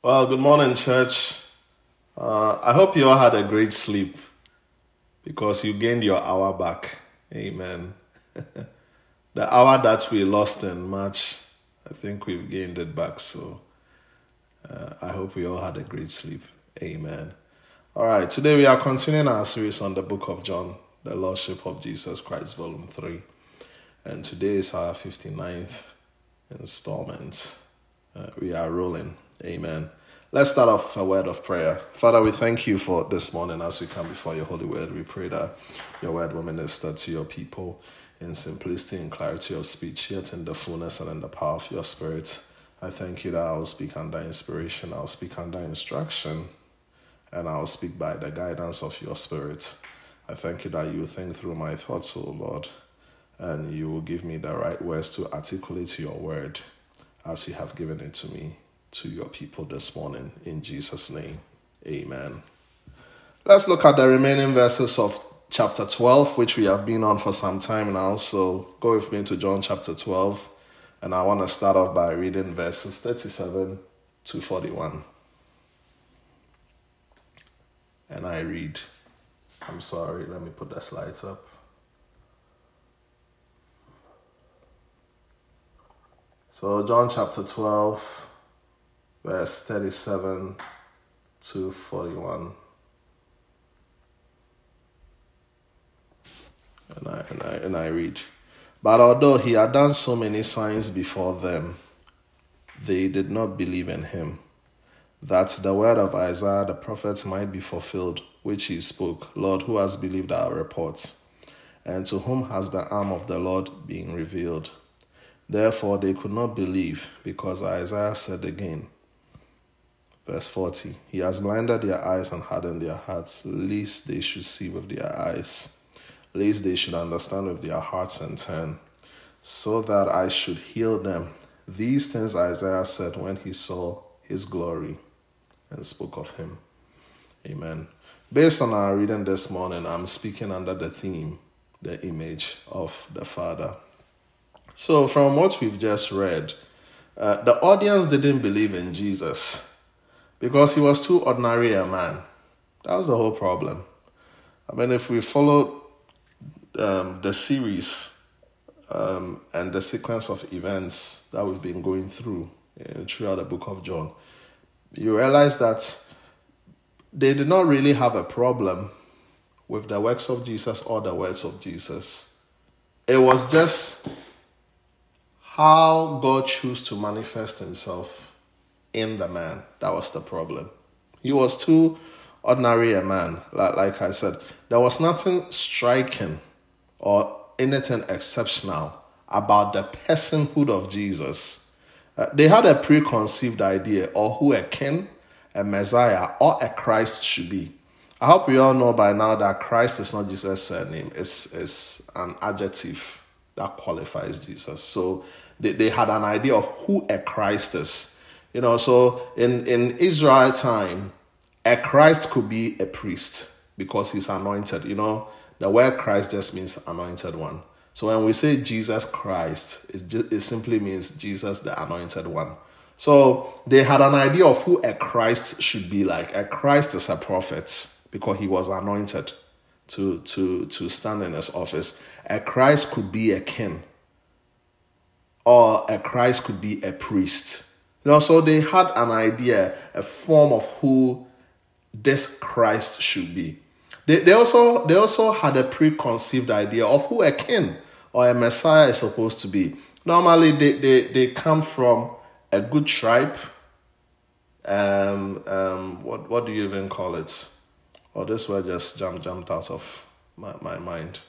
Well, good morning, church. Uh, I hope you all had a great sleep because you gained your hour back. Amen. the hour that we lost in March, I think we've gained it back. So uh, I hope we all had a great sleep. Amen. All right, today we are continuing our series on the book of John, the Lordship of Jesus Christ, Volume 3. And today is our 59th installment. Uh, we are rolling. Amen. Let's start off a word of prayer. Father, we thank you for this morning as we come before your holy word. We pray that your word will minister to your people in simplicity and clarity of speech, yet in the fullness and in the power of your spirit. I thank you that I will speak under inspiration, I will speak under instruction, and I will speak by the guidance of your spirit. I thank you that you think through my thoughts, O Lord, and you will give me the right words to articulate your word as you have given it to me to your people this morning. In Jesus' name, amen. Let's look at the remaining verses of chapter 12, which we have been on for some time now. So go with me to John chapter 12, and I want to start off by reading verses 37 to 41. And I read, I'm sorry, let me put the slides up. So, John chapter 12, verse 37 to 41. And I, and, I, and I read, But although he had done so many signs before them, they did not believe in him, that the word of Isaiah the prophet might be fulfilled, which he spoke, Lord, who has believed our reports? And to whom has the arm of the Lord been revealed? Therefore they could not believe, because Isaiah said again, Verse 40 He has blinded their eyes and hardened their hearts, lest they should see with their eyes, lest they should understand with their hearts and turn, so that I should heal them. These things Isaiah said when he saw his glory and spoke of him. Amen. Based on our reading this morning, I'm speaking under the theme, the image of the Father. So, from what we've just read, uh, the audience didn't believe in Jesus because he was too ordinary a man. That was the whole problem. I mean, if we follow um, the series um, and the sequence of events that we've been going through uh, throughout the book of John, you realize that they did not really have a problem with the works of Jesus or the words of Jesus. It was just how God chose to manifest himself in the man. That was the problem. He was too ordinary a man. Like, like I said, there was nothing striking or anything exceptional about the personhood of Jesus. Uh, they had a preconceived idea of who a king, a Messiah, or a Christ should be. I hope we all know by now that Christ is not Jesus' surname, it's, it's an adjective that qualifies Jesus. So they, they had an idea of who a Christ is. You know, so in, in Israel time, a Christ could be a priest because he's anointed. You know, the word Christ just means anointed one. So when we say Jesus Christ, it, just, it simply means Jesus the anointed one. So they had an idea of who a Christ should be like. A Christ is a prophet because he was anointed to, to, to stand in his office. A Christ could be a king, or a Christ could be a priest. You know, so they had an idea, a form of who this Christ should be. They, they also they also had a preconceived idea of who a king or a Messiah is supposed to be. Normally they, they, they come from a good tribe. Um, um, what what do you even call it? Or oh, this word just jumped jumped out of my, my mind.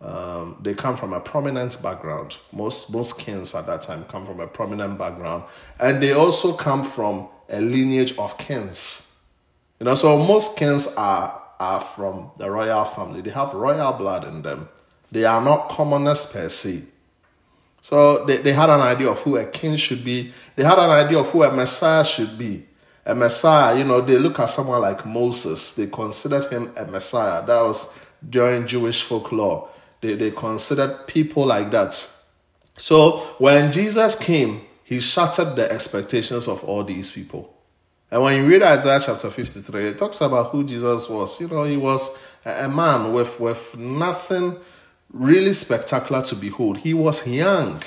Um, they come from a prominent background. Most most kings at that time come from a prominent background, and they also come from a lineage of kings. You know, so most kings are are from the royal family. They have royal blood in them. They are not commoners per se. So they, they had an idea of who a king should be. They had an idea of who a Messiah should be. A Messiah, you know, they look at someone like Moses. They considered him a Messiah. That was during Jewish folklore. They, they considered people like that. So when Jesus came, he shattered the expectations of all these people. And when you read Isaiah chapter 53, it talks about who Jesus was. You know, he was a man with, with nothing really spectacular to behold. He was young.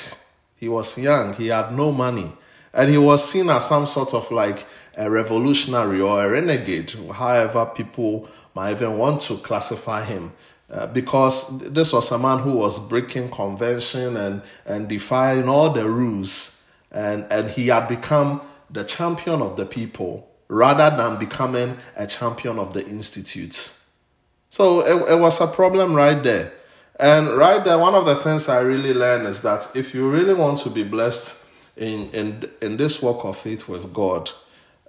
He was young. He had no money. And he was seen as some sort of like a revolutionary or a renegade, however people might even want to classify him. Uh, because this was a man who was breaking convention and, and defying all the rules. And, and he had become the champion of the people rather than becoming a champion of the institutes. So it, it was a problem right there. And right there, one of the things I really learned is that if you really want to be blessed in, in, in this walk of faith with God,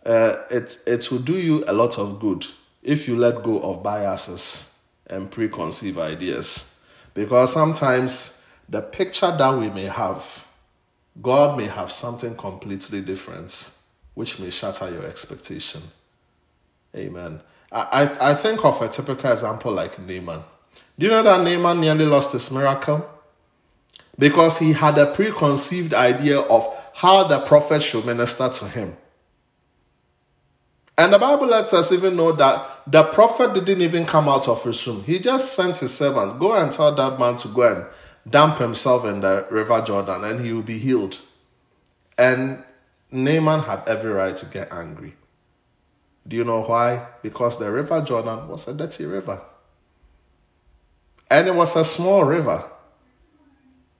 uh, it, it will do you a lot of good if you let go of biases and preconceived ideas. Because sometimes the picture that we may have, God may have something completely different, which may shatter your expectation. Amen. I, I, I think of a typical example like Naaman. Do you know that Naaman nearly lost his miracle? Because he had a preconceived idea of how the prophet should minister to him. And the Bible lets us even know that the prophet didn't even come out of his room. He just sent his servant, go and tell that man to go and dump himself in the river Jordan and he will be healed. And Naaman had every right to get angry. Do you know why? Because the river Jordan was a dirty river. And it was a small river.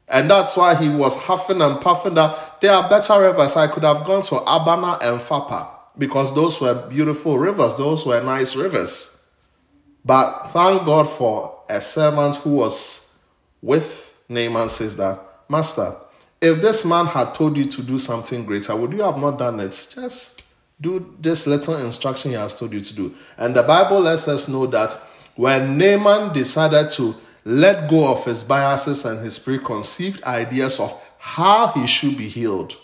And that's why he was huffing and puffing that there are better rivers. I could have gone to Abana and Pharpar because those were beautiful rivers, those were nice rivers. But thank God for a servant who was with Naaman says that, Master, if this man had told you to do something greater, would you have not done it? Just do this little instruction he has told you to do. And the Bible lets us know that when Naaman decided to let go of his biases and his preconceived ideas of how he should be healed,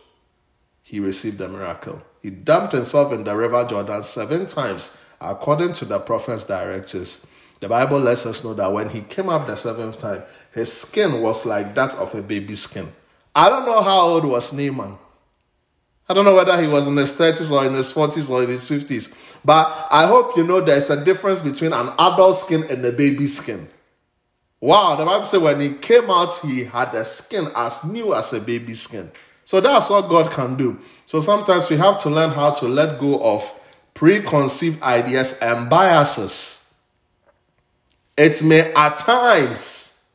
he received a miracle. He dumped himself in the river Jordan seven times according to the prophet's directives. The Bible lets us know that when he came up the seventh time, his skin was like that of a baby skin. I don't know how old was Naaman. I don't know whether he was in his 30s or in his 40s or in his 50s. But I hope you know there's a difference between an adult skin and a baby skin. Wow, the Bible says when he came out, he had a skin as new as a baby skin. So that's what God can do. So sometimes we have to learn how to let go of preconceived ideas and biases. It may at times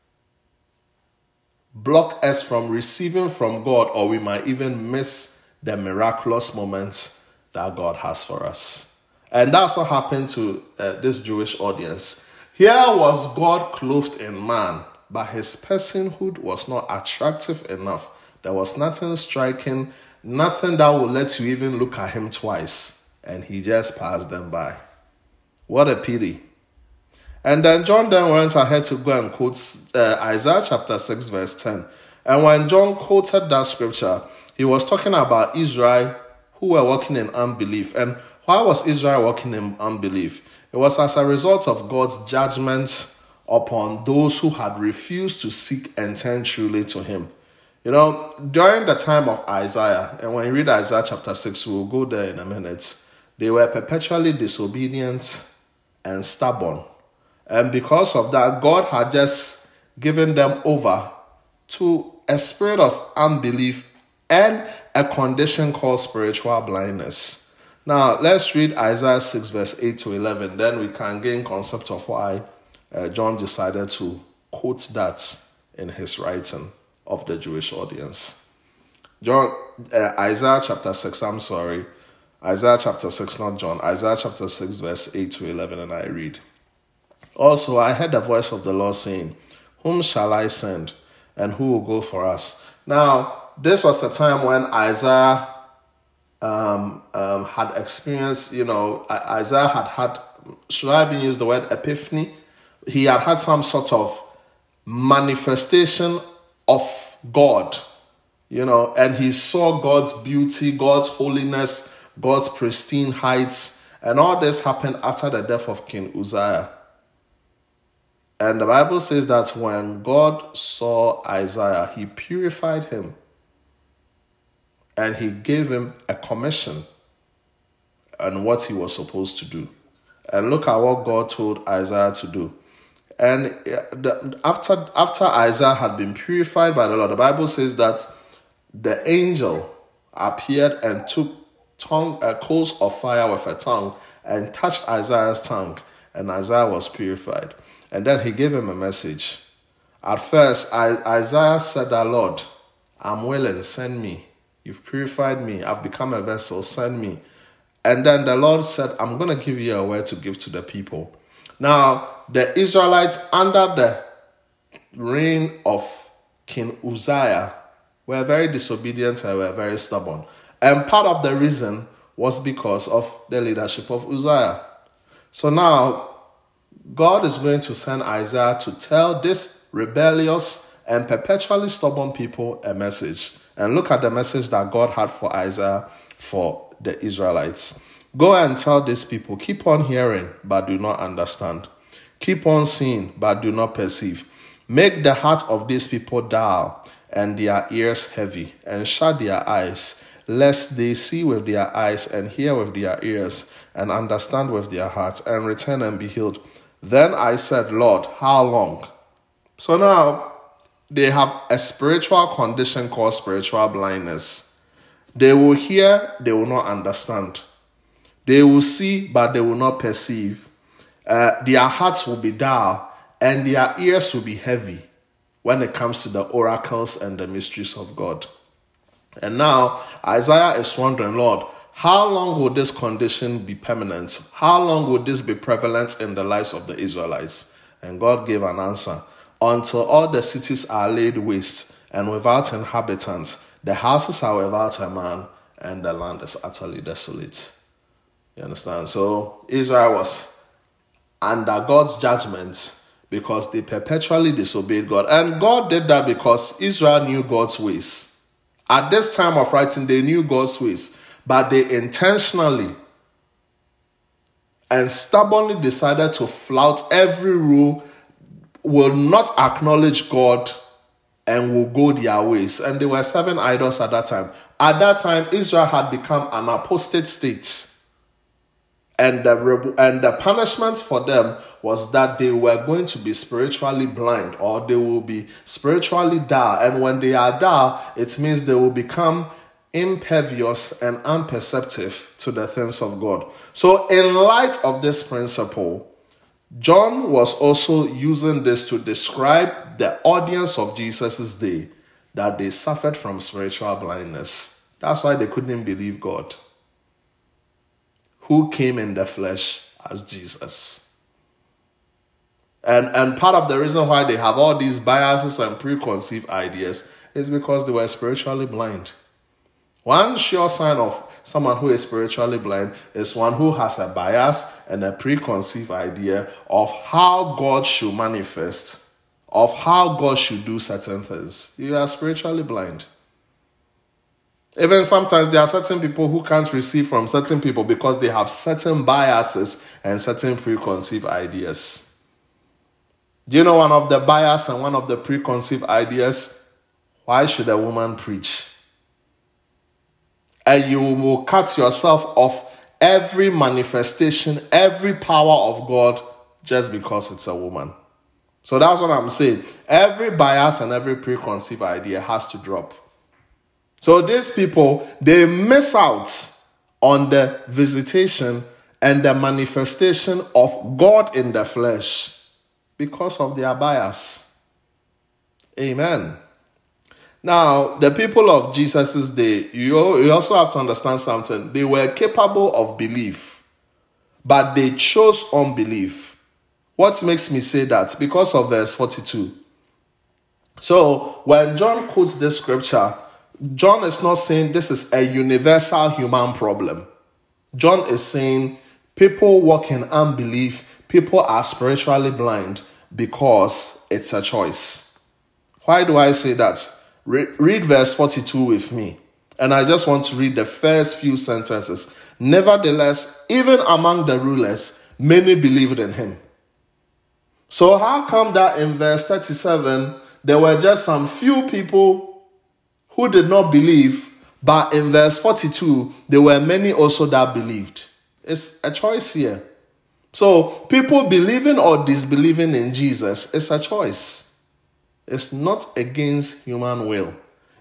block us from receiving from God, or we might even miss the miraculous moments that God has for us. And that's what happened to uh, this Jewish audience. Here was God clothed in man, but his personhood was not attractive enough. There was nothing striking Nothing that will let you even look at him twice. And he just passed them by. What a pity. And then John then went ahead to go and quote uh, Isaiah chapter 6, verse 10. And when John quoted that scripture, he was talking about Israel who were walking in unbelief. And why was Israel walking in unbelief? It was as a result of God's judgment upon those who had refused to seek and turn truly to Him. You know, during the time of Isaiah, and when you read Isaiah chapter 6, we'll go there in a minute, they were perpetually disobedient and stubborn. And because of that, God had just given them over to a spirit of unbelief and a condition called spiritual blindness. Now, let's read Isaiah 6, verse 8 to 11. Then we can gain concept of why uh, John decided to quote that in his writing of the Jewish audience. John, uh, Isaiah chapter 6, I'm sorry. Isaiah chapter 6, not John. Isaiah chapter 6, verse 8 to 11, and I read. Also, I heard the voice of the Lord saying, Whom shall I send, and who will go for us? Now, this was a time when Isaiah um, um, had experienced, you know, Isaiah had had, should I even use the word epiphany? He had had some sort of manifestation of God, you know, and he saw God's beauty, God's holiness, God's pristine heights, and all this happened after the death of King Uzziah. And the Bible says that when God saw Isaiah, he purified him and he gave him a commission. and what he was supposed to do. And look at what God told Isaiah to do. And after after Isaiah had been purified by the Lord, the Bible says that the angel appeared and took tongue uh, coals of fire with a tongue and touched Isaiah's tongue, and Isaiah was purified. And then he gave him a message. At first, Isaiah said, "The Lord, I'm willing, send me. You've purified me. I've become a vessel, send me." And then the Lord said, I'm going to give you a word to give to the people. Now, the Israelites, under the reign of King Uzziah, were very disobedient and were very stubborn. And part of the reason was because of the leadership of Uzziah. So now, God is going to send Isaiah to tell this rebellious and perpetually stubborn people a message. And look at the message that God had for Isaiah for the Israelites. Go and tell these people, keep on hearing, but do not understand. Keep on seeing, but do not perceive. Make the heart of these people dull and their ears heavy, and shut their eyes, lest they see with their eyes and hear with their ears and understand with their hearts and return and be healed. Then I said, Lord, how long? So now they have a spiritual condition called spiritual blindness. They will hear, they will not understand. They will see, but they will not perceive. Uh, their hearts will be dull, and their ears will be heavy when it comes to the oracles and the mysteries of God. And now Isaiah is wondering, Lord, how long will this condition be permanent? How long will this be prevalent in the lives of the Israelites? And God gave an answer until all the cities are laid waste and without inhabitants the houses are without a man, and the land is utterly desolate. You understand? So Israel was under God's judgment because they perpetually disobeyed God. And God did that because Israel knew God's ways. At this time of writing, they knew God's ways, but they intentionally and stubbornly decided to flout every rule, will not acknowledge God and will go their ways. And they were seven idols at that time. At that time, Israel had become an apostate state. And the, and the punishment for them was that they were going to be spiritually blind or they will be spiritually dull. And when they are dull, it means they will become impervious and unperceptive to the things of God. So, in light of this principle, John was also using this to describe the audience of Jesus' day that they suffered from spiritual blindness. That's why they couldn't believe God, who came in the flesh as Jesus. And, and part of the reason why they have all these biases and preconceived ideas is because they were spiritually blind. One sure sign of someone who is spiritually blind is one who has a bias and a preconceived idea of how God should manifest, of how God should do certain things. You are spiritually blind. Even sometimes there are certain people who can't receive from certain people because they have certain biases and certain preconceived ideas. Do you know one of the bias and one of the preconceived ideas? Why should a woman preach? and you will cut yourself off every manifestation, every power of God just because it's a woman. So that's what I'm saying. Every bias and every preconceived idea has to drop. So these people, they miss out on the visitation and the manifestation of God in the flesh because of their bias. Amen. Now, the people of Jesus' day, you, also have to understand something. They were capable of belief, but they chose unbelief. What makes me say that? Because of verse 42. So, when John quotes this scripture, John is not saying this is a universal human problem. John is saying people walk in unbelief, people are spiritually blind because it's a choice. Why do I say that? Read, read verse 42 with me. And I just want to read the first few sentences. Nevertheless, even among the rulers, many believed in him. So, how come that in verse 37 there were just some few people who did not believe, but in verse 42 there were many also that believed? It's a choice here. So, people believing or disbelieving in Jesus is a choice. It's not against human will.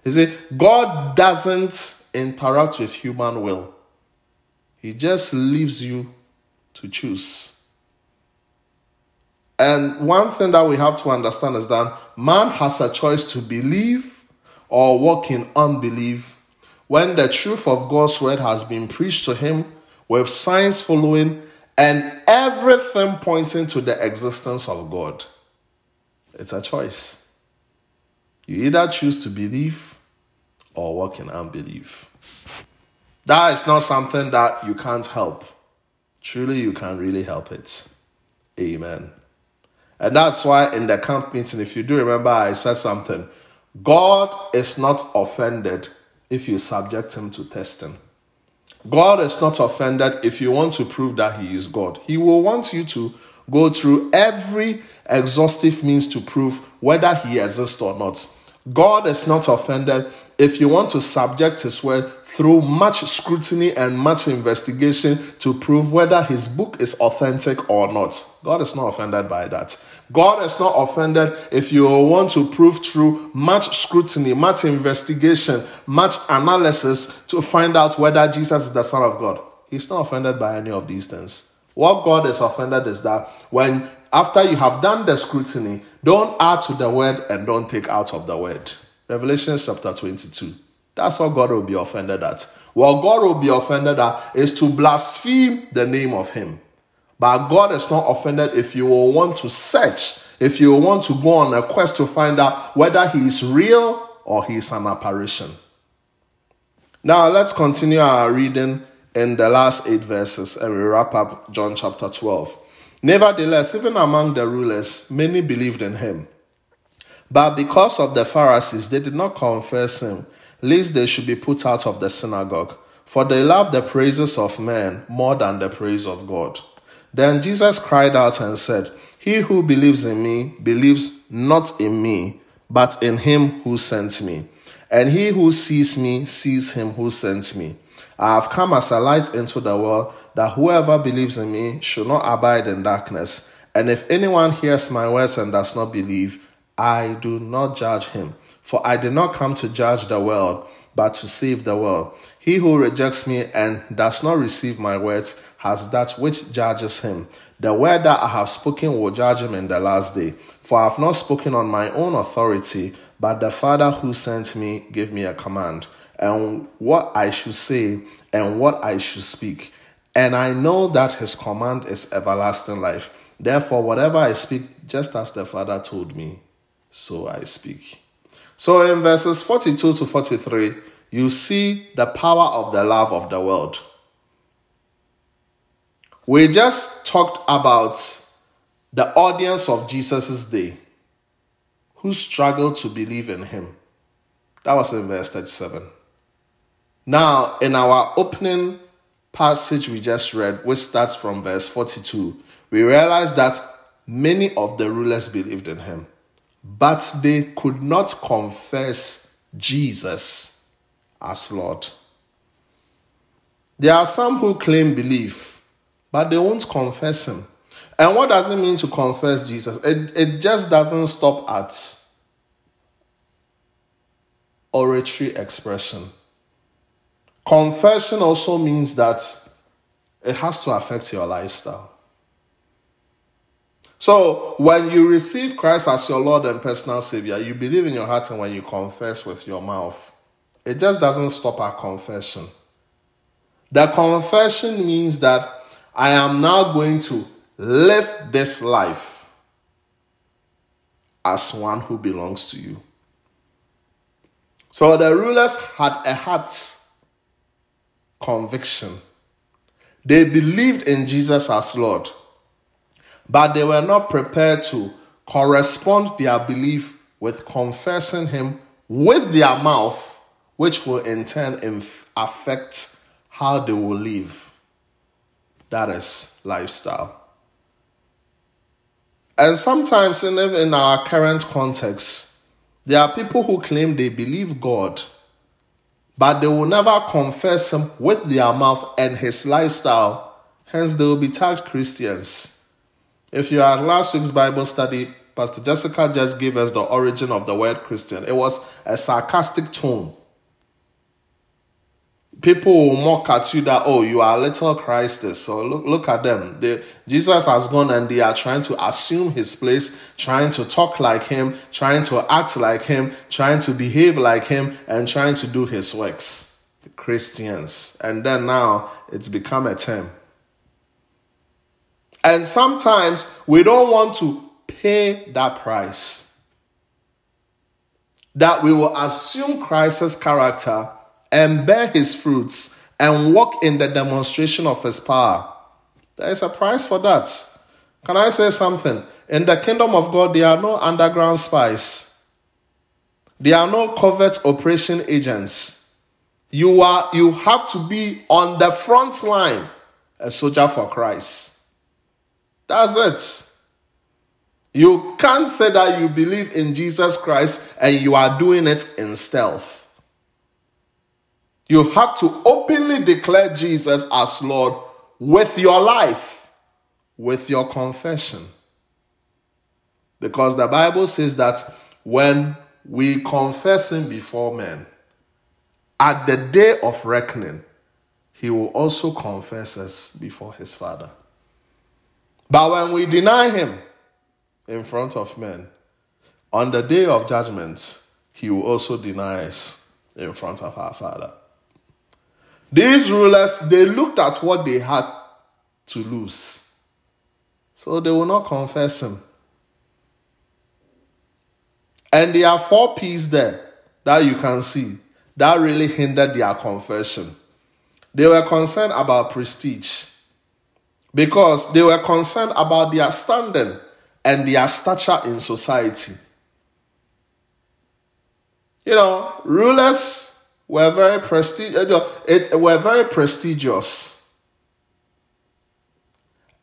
You see, God doesn't interact with human will, He just leaves you to choose. And one thing that we have to understand is that man has a choice to believe or walk in unbelief when the truth of God's word has been preached to him with signs following and everything pointing to the existence of God. It's a choice. You either choose to believe or walk in unbelief. That is not something that you can't help. Truly, you can't really help it. Amen. And that's why in the camp meeting, if you do remember, I said something God is not offended if you subject him to testing. God is not offended if you want to prove that He is God. He will want you to go through every exhaustive means to prove whether He exists or not. God is not offended if you want to subject His word through much scrutiny and much investigation to prove whether His book is authentic or not. God is not offended by that. God is not offended if you want to prove through much scrutiny, much investigation, much analysis to find out whether Jesus is the Son of God. He's not offended by any of these things. What God is offended is that when, after you have done the scrutiny, don't add to the word and don't take out of the word. Revelation chapter 22. That's what God will be offended at. What God will be offended at is to blaspheme the name of Him. But God is not offended if you will want to search, if you will want to go on a quest to find out whether he is real or he is an apparition. Now let's continue our reading in the last eight verses and we wrap up John chapter 12. Nevertheless, even among the rulers, many believed in him. But because of the Pharisees, they did not confess him, lest they should be put out of the synagogue. For they love the praises of men more than the praise of God. Then Jesus cried out and said, He who believes in me believes not in me, but in him who sent me. And he who sees me sees him who sent me. I have come as a light into the world, that whoever believes in me should not abide in darkness. And if anyone hears my words and does not believe, I do not judge him. For I did not come to judge the world, but to save the world. He who rejects me and does not receive my words has that which judges him. The word that I have spoken will judge him in the last day. For I have not spoken on my own authority, but the Father who sent me gave me a command, and what I should say and what I should speak. And I know that his command is everlasting life. Therefore, whatever I speak, just as the Father told me, so I speak. So in verses 42 to 43, you see the power of the love of the world. We just talked about the audience of Jesus' day who struggled to believe in him. That was in verse 37. Now, in our opening passage we just read, which starts from verse 42, we realize that many of the rulers believed in him, but they could not confess Jesus as Lord. There are some who claim belief, but they won't confess Him. And what does it mean to confess Jesus? It, it just doesn't stop at oratory expression. Confession also means that it has to affect your lifestyle. So, when you receive Christ as your Lord and personal Savior, you believe in your heart and when you confess with your mouth, it just doesn't stop at confession. The confession means that I am now going to live this life as one who belongs to you. So the rulers had a heart conviction. They believed in Jesus as Lord, but they were not prepared to correspond their belief with confessing Him with their mouth which will in turn affect how they will live. That is lifestyle. And sometimes, in, in our current context, there are people who claim they believe God, but they will never confess Him with their mouth, and His lifestyle Hence, they will be tagged Christians. If you are at last week's Bible study, Pastor Jessica just gave us the origin of the word Christian. It was a sarcastic tone. People will mock at you that, oh, you are a little Christist. So look, look at them. Jesus has gone and they are trying to assume his place, trying to talk like him, trying to act like him, trying to behave like him, and trying to do his works. Christians. And then now it's become a term. And sometimes we don't want to pay that price. That we will assume Christ's character and bear his fruits and walk in the demonstration of his power. There is a price for that. Can I say something? In the kingdom of God, there are no underground spies. There are no covert operation agents. You are you have to be on the front line, a soldier for Christ. That's it. You can't say that you believe in Jesus Christ and you are doing it in stealth. You have to openly declare Jesus as Lord with your life, with your confession. Because the Bible says that when we confess Him before men, at the day of reckoning, He will also confess us before His Father. But when we deny Him, in front of men. On the day of judgment, he will also deny us in front of our Father. These rulers, they looked at what they had to lose. So they will not confess him. And there are four P's there that you can see that really hindered their confession. They were concerned about prestige because they were concerned about their standing and their stature in society. You know, rulers were very prestigious. Uh, it were very prestigious.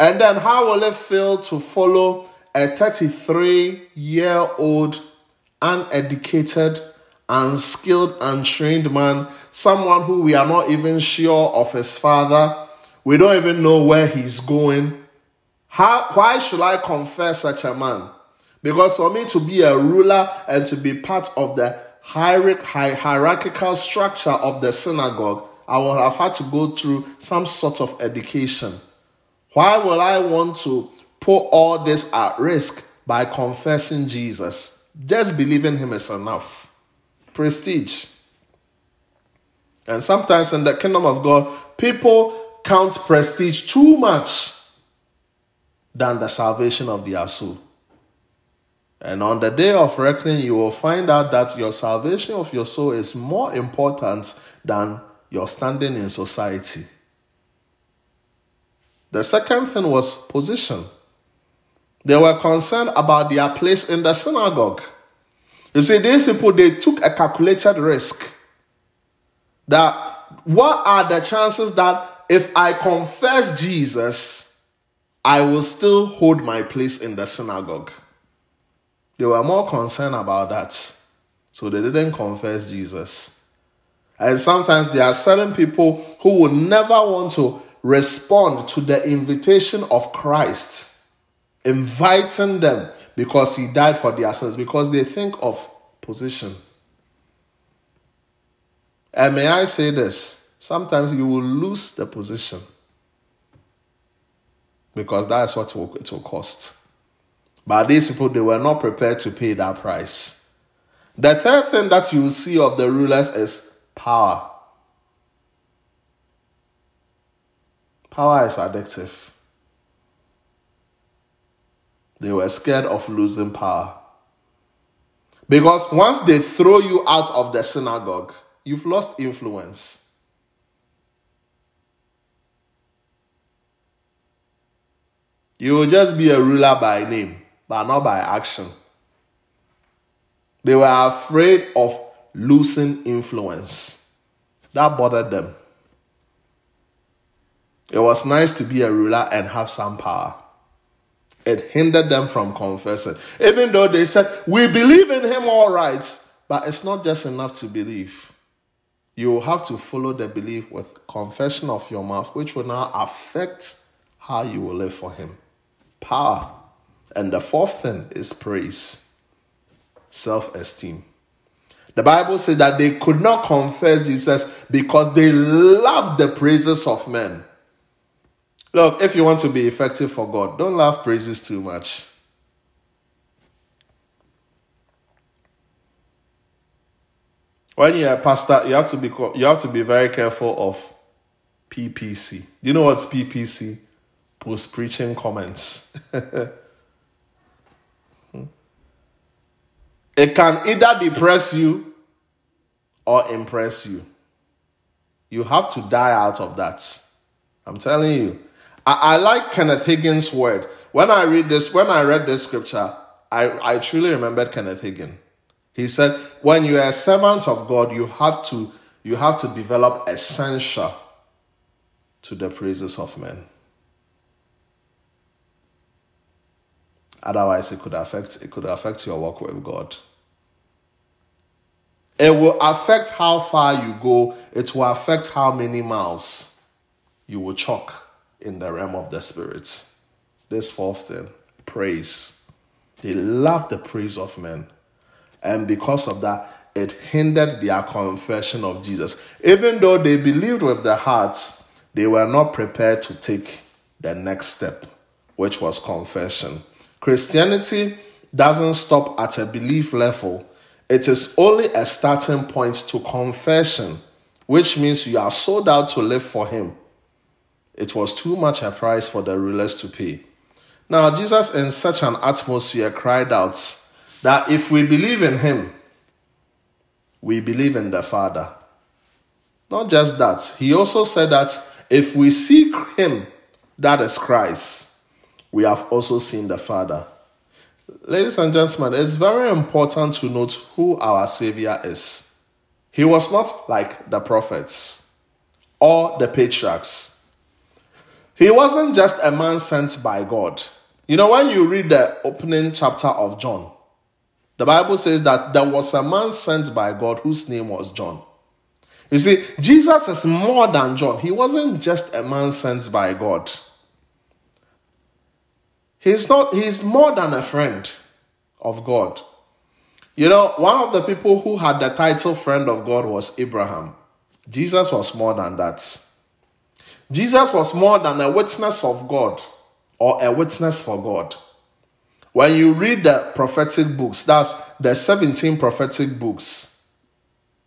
And then, how will it feel to follow a 33 year old, uneducated, unskilled, untrained man, someone who we are not even sure of his father? We don't even know where he's going. How, why should I confess such a man? Because for me to be a ruler and to be part of the hierarchical structure of the synagogue, I will have had to go through some sort of education. Why will I want to put all this at risk by confessing Jesus? Just believing him is enough. Prestige. And sometimes in the kingdom of God, people count prestige too much than the salvation of their soul. And on the day of reckoning, you will find out that your salvation of your soul is more important than your standing in society. The second thing was position. They were concerned about their place in the synagogue. You see, these people, they took a calculated risk. That what are the chances that if I confess Jesus, I will still hold my place in the synagogue. They were more concerned about that. So they didn't confess Jesus. And sometimes there are certain people who will never want to respond to the invitation of Christ, inviting them because he died for their sins, because they think of position. And may I say this? Sometimes you will lose the position because that's what it will cost. But these people, they were not prepared to pay that price. The third thing that you see of the rulers is power. Power is addictive. They were scared of losing power. Because once they throw you out of the synagogue, you've lost influence. You will just be a ruler by name, but not by action. They were afraid of losing influence. That bothered them. It was nice to be a ruler and have some power. It hindered them from confessing. Even though they said, We believe in him all right, but it's not just enough to believe. You will have to follow the belief with confession of your mouth, which will now affect how you will live for Him. Power. And the fourth thing is praise, self esteem. The Bible says that they could not confess Jesus because they loved the praises of men. Look, if you want to be effective for God, don't love praises too much. When you're a pastor, you have to be you have to be very careful of PPC. Do you know what's PPC? Post preaching comments. it can either depress you or impress you. You have to die out of that. I'm telling you. I, I like Kenneth Hagin's word. When I read this, when I read this scripture, I, I truly remembered Kenneth Hagin. He said, when you are a servant of God, you have to you have to develop essential to the praises of men. Otherwise, it could affect it could affect your work with God. It will affect how far you go. It will affect how many miles you will chalk in the realm of the spirit. This fourth thing, praise. They love the praise of men. And because of that, it hindered their confession of Jesus. Even though they believed with their hearts, they were not prepared to take the next step, which was confession. Christianity doesn't stop at a belief level, it is only a starting point to confession, which means you are sold out to live for Him. It was too much a price for the rulers to pay. Now, Jesus, in such an atmosphere, cried out that if we believe in Him, we believe in the Father. Not just that, He also said that if we seek Him, that is Christ, we have also seen the Father. Ladies and gentlemen, it's very important to note who our Savior is. He was not like the prophets or the patriarchs. He wasn't just a man sent by God. You know, when you read the opening chapter of John, the Bible says that there was a man sent by God whose name was John. You see, Jesus is more than John. He wasn't just a man sent by God. He's not, he's more than a friend of God. You know, one of the people who had the title friend of God was Abraham. Jesus was more than that. Jesus was more than a witness of God or a witness for God. When you read the prophetic books, that's the 17 prophetic books,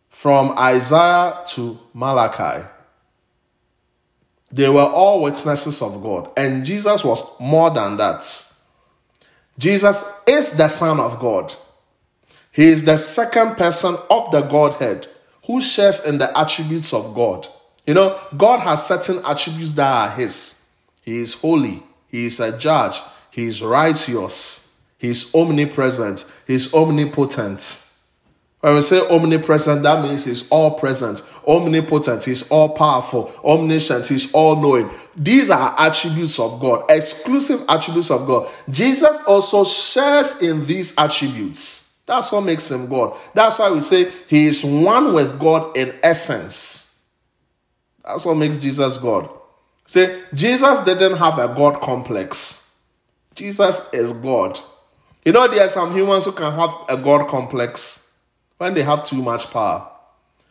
from Isaiah to Malachi. They were all witnesses of God, and Jesus was more than that. Jesus is the Son of God. He is the second person of the Godhead who shares in the attributes of God. You know, God has certain attributes that are His. He is holy, He is a judge, He is righteous, He is omnipresent, He is omnipotent. When we say omnipresent, that means he's all present, omnipotent, he's all powerful, omniscient, he's all knowing. These are attributes of God, exclusive attributes of God. Jesus also shares in these attributes. That's what makes him God. That's why we say he is one with God in essence. That's what makes Jesus God. Say, Jesus didn't have a God complex. Jesus is God. You know, there are some humans who can have a God complex when they have too much power,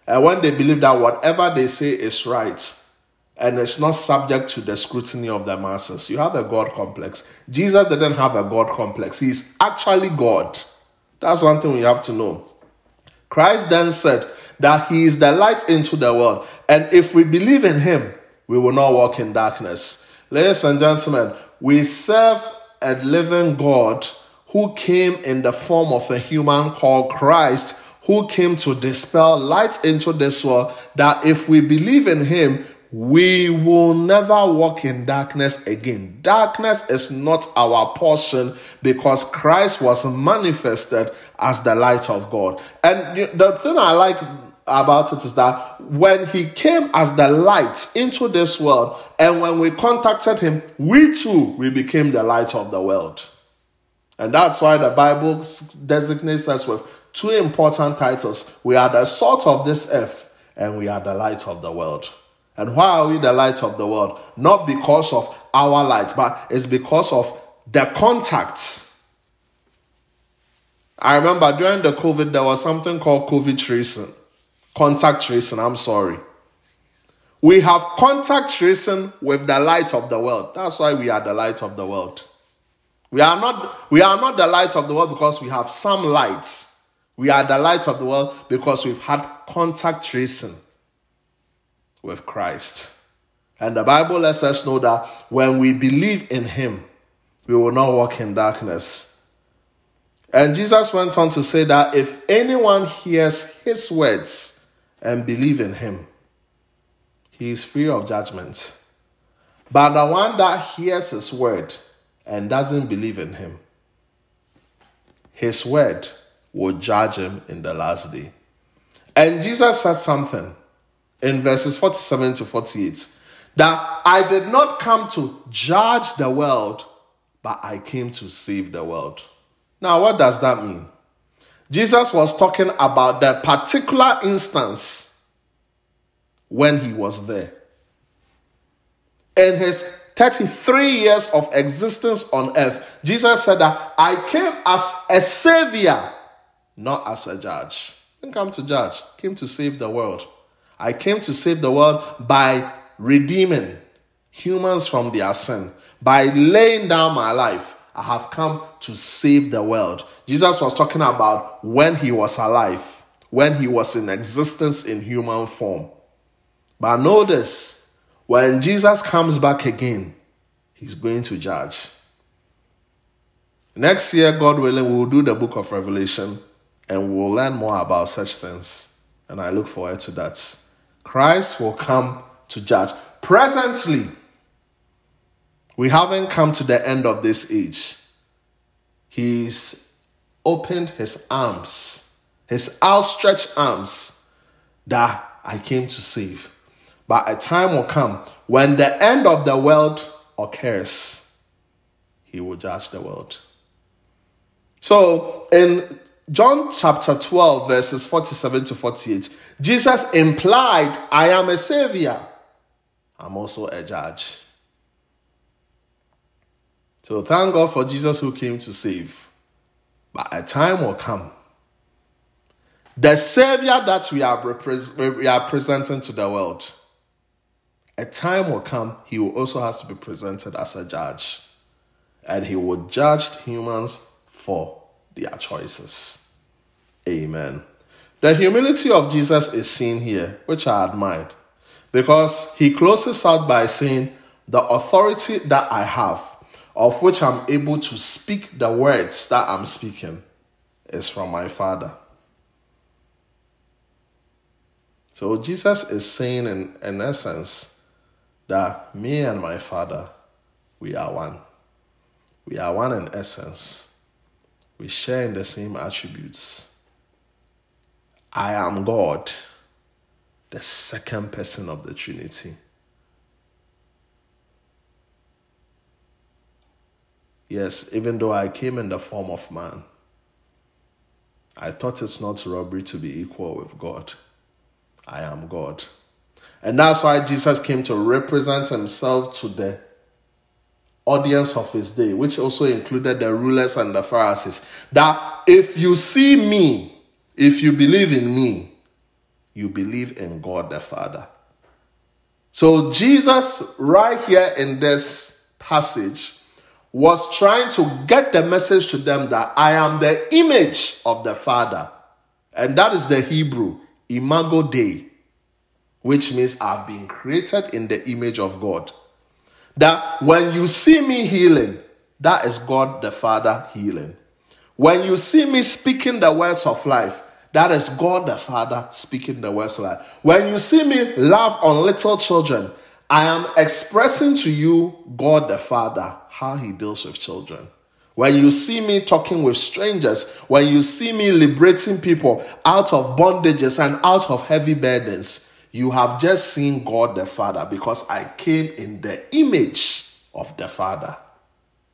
and when they believe that whatever they say is right and it's not subject to the scrutiny of the masses, you have a God complex. Jesus didn't have a God complex, he's actually God. That's one thing we have to know. Christ then said that he is the light into the world, and if we believe in him, we will not walk in darkness. Ladies and gentlemen, we serve a living God who came in the form of a human called Christ who came to dispel light into this world, that if we believe in him, we will never walk in darkness again. Darkness is not our portion because Christ was manifested as the light of God. And the thing I like about it is that when he came as the light into this world, and when we contacted him, we too we became the light of the world. And that's why the Bible designates us with two important titles. We are the salt of this earth and we are the light of the world. And why are we the light of the world? Not because of our light, but it's because of the contact. I remember during the COVID, there was something called COVID tracing, contact tracing. I'm sorry. We have contact tracing with the light of the world. That's why we are the light of the world. We are not, we are not the light of the world because we have some lights. We are the light of the world because we've had contact tracing with Christ. And the Bible lets us know that when we believe in Him, we will not walk in darkness. And Jesus went on to say that if anyone hears His words and believe in Him, he is free of judgment. But the one that hears His word and doesn't believe in Him, His word will judge him in the last day. And Jesus said something in verses 47 to 48 that I did not come to judge the world, but I came to save the world. Now, what does that mean? Jesus was talking about the particular instance when he was there. In his 33 years of existence on earth, Jesus said that I came as a savior, not as a judge. I didn't come to judge, came to save the world. I came to save the world by redeeming humans from their sin. By laying down my life, I have come to save the world. Jesus was talking about when he was alive, when he was in existence in human form. But notice, when Jesus comes back again, he's going to judge. Next year, God willing, we will do the book of Revelation and we will learn more about such things. And I look forward to that. Christ will come to judge. Presently, we haven't come to the end of this age. He's opened his arms, his outstretched arms that I came to save. But a time will come when the end of the world occurs, he will judge the world. So in John chapter 12, verses 47 to 48, Jesus implied, I am a savior. I'm also a judge. So thank God for Jesus who came to save. But a time will come. The savior that we are, repre- we are presenting to the world, a time will come, he will also has to be presented as a judge. And he will judge humans for their choices. Amen. The humility of Jesus is seen here, which I admire, because he closes out by saying, The authority that I have, of which I'm able to speak the words that I'm speaking, is from my Father. So Jesus is saying, in, in essence, that me and my Father, we are one. We are one in essence. We share in the same attributes. I am God, the second person of the Trinity. Yes, even though I came in the form of man, I thought it's not robbery to be equal with God. I am God. And that's why Jesus came to represent himself to the audience of his day, which also included the rulers and the Pharisees. That if you see me, if you believe in me, you believe in God the Father. So, Jesus, right here in this passage, was trying to get the message to them that I am the image of the Father. And that is the Hebrew, imago Dei, which means I've been created in the image of God. That when you see me healing, that is God the Father healing. When you see me speaking the words of life, that is God the Father speaking the words of. When you see me love on little children, I am expressing to you God the Father how he deals with children. When you see me talking with strangers, when you see me liberating people out of bondages and out of heavy burdens, you have just seen God the Father because I came in the image of the Father.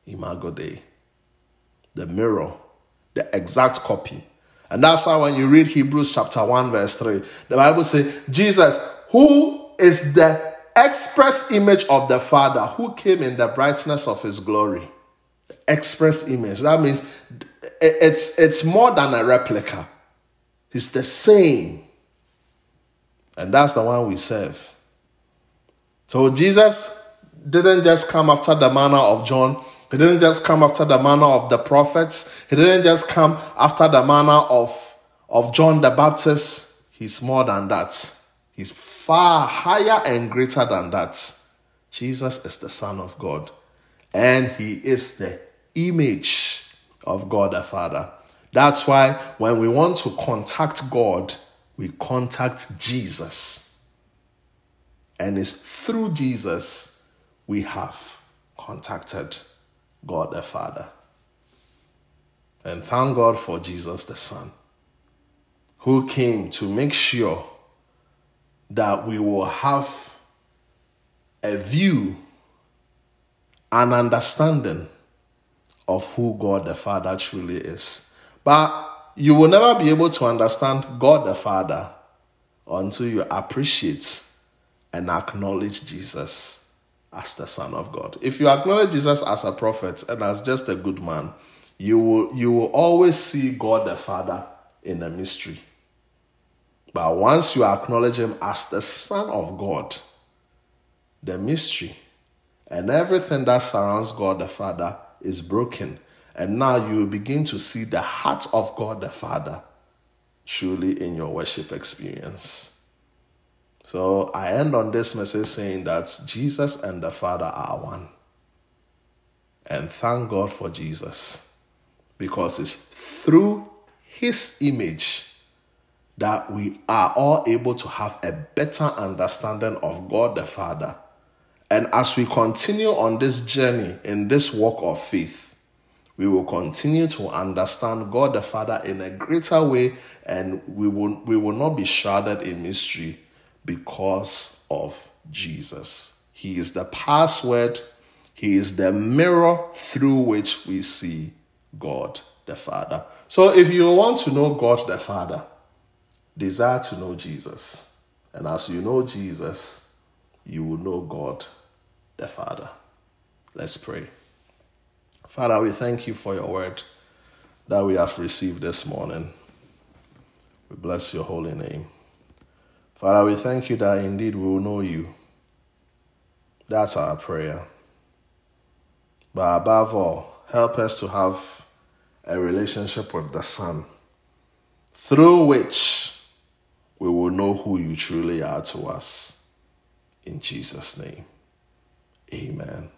Imago Dei. The mirror, the exact copy and that's why when you read Hebrews chapter 1, verse 3, the Bible says, Jesus, who is the express image of the Father who came in the brightness of his glory. Express image. That means it's, it's more than a replica, it's the same. And that's the one we serve. So Jesus didn't just come after the manner of John. He didn't just come after the manner of the prophets. He didn't just come after the manner of, of John the Baptist. He's more than that. He's far higher and greater than that. Jesus is the Son of God, and He is the image of God the Father. That's why when we want to contact God, we contact Jesus. And it's through Jesus we have contacted God the Father. And thank God for Jesus the Son, who came to make sure that we will have a view, an understanding of who God the Father truly is. But you will never be able to understand God the Father until you appreciate and acknowledge Jesus as the Son of God. If you acknowledge Jesus as a prophet and as just a good man, you will, you will always see God the Father in the mystery. But once you acknowledge him as the Son of God, the mystery and everything that surrounds God the Father is broken. And now you begin to see the heart of God the Father truly in your worship experience. So I end on this message saying that Jesus and the Father are one. And thank God for Jesus because it's through his image that we are all able to have a better understanding of God the Father. And as we continue on this journey in this walk of faith, we will continue to understand God the Father in a greater way and we will, we will not be shrouded in mystery because of Jesus. He is the password, He is the mirror through which we see God the Father. So if you want to know God the Father, Desire to know Jesus. And as you know Jesus, you will know God the Father. Let's pray. Father, we thank you for your word that we have received this morning. We bless your holy name. Father, we thank you that indeed we will know you. That's our prayer. But above all, help us to have a relationship with the Son, through which we will know who you truly are to us. In Jesus' name, amen.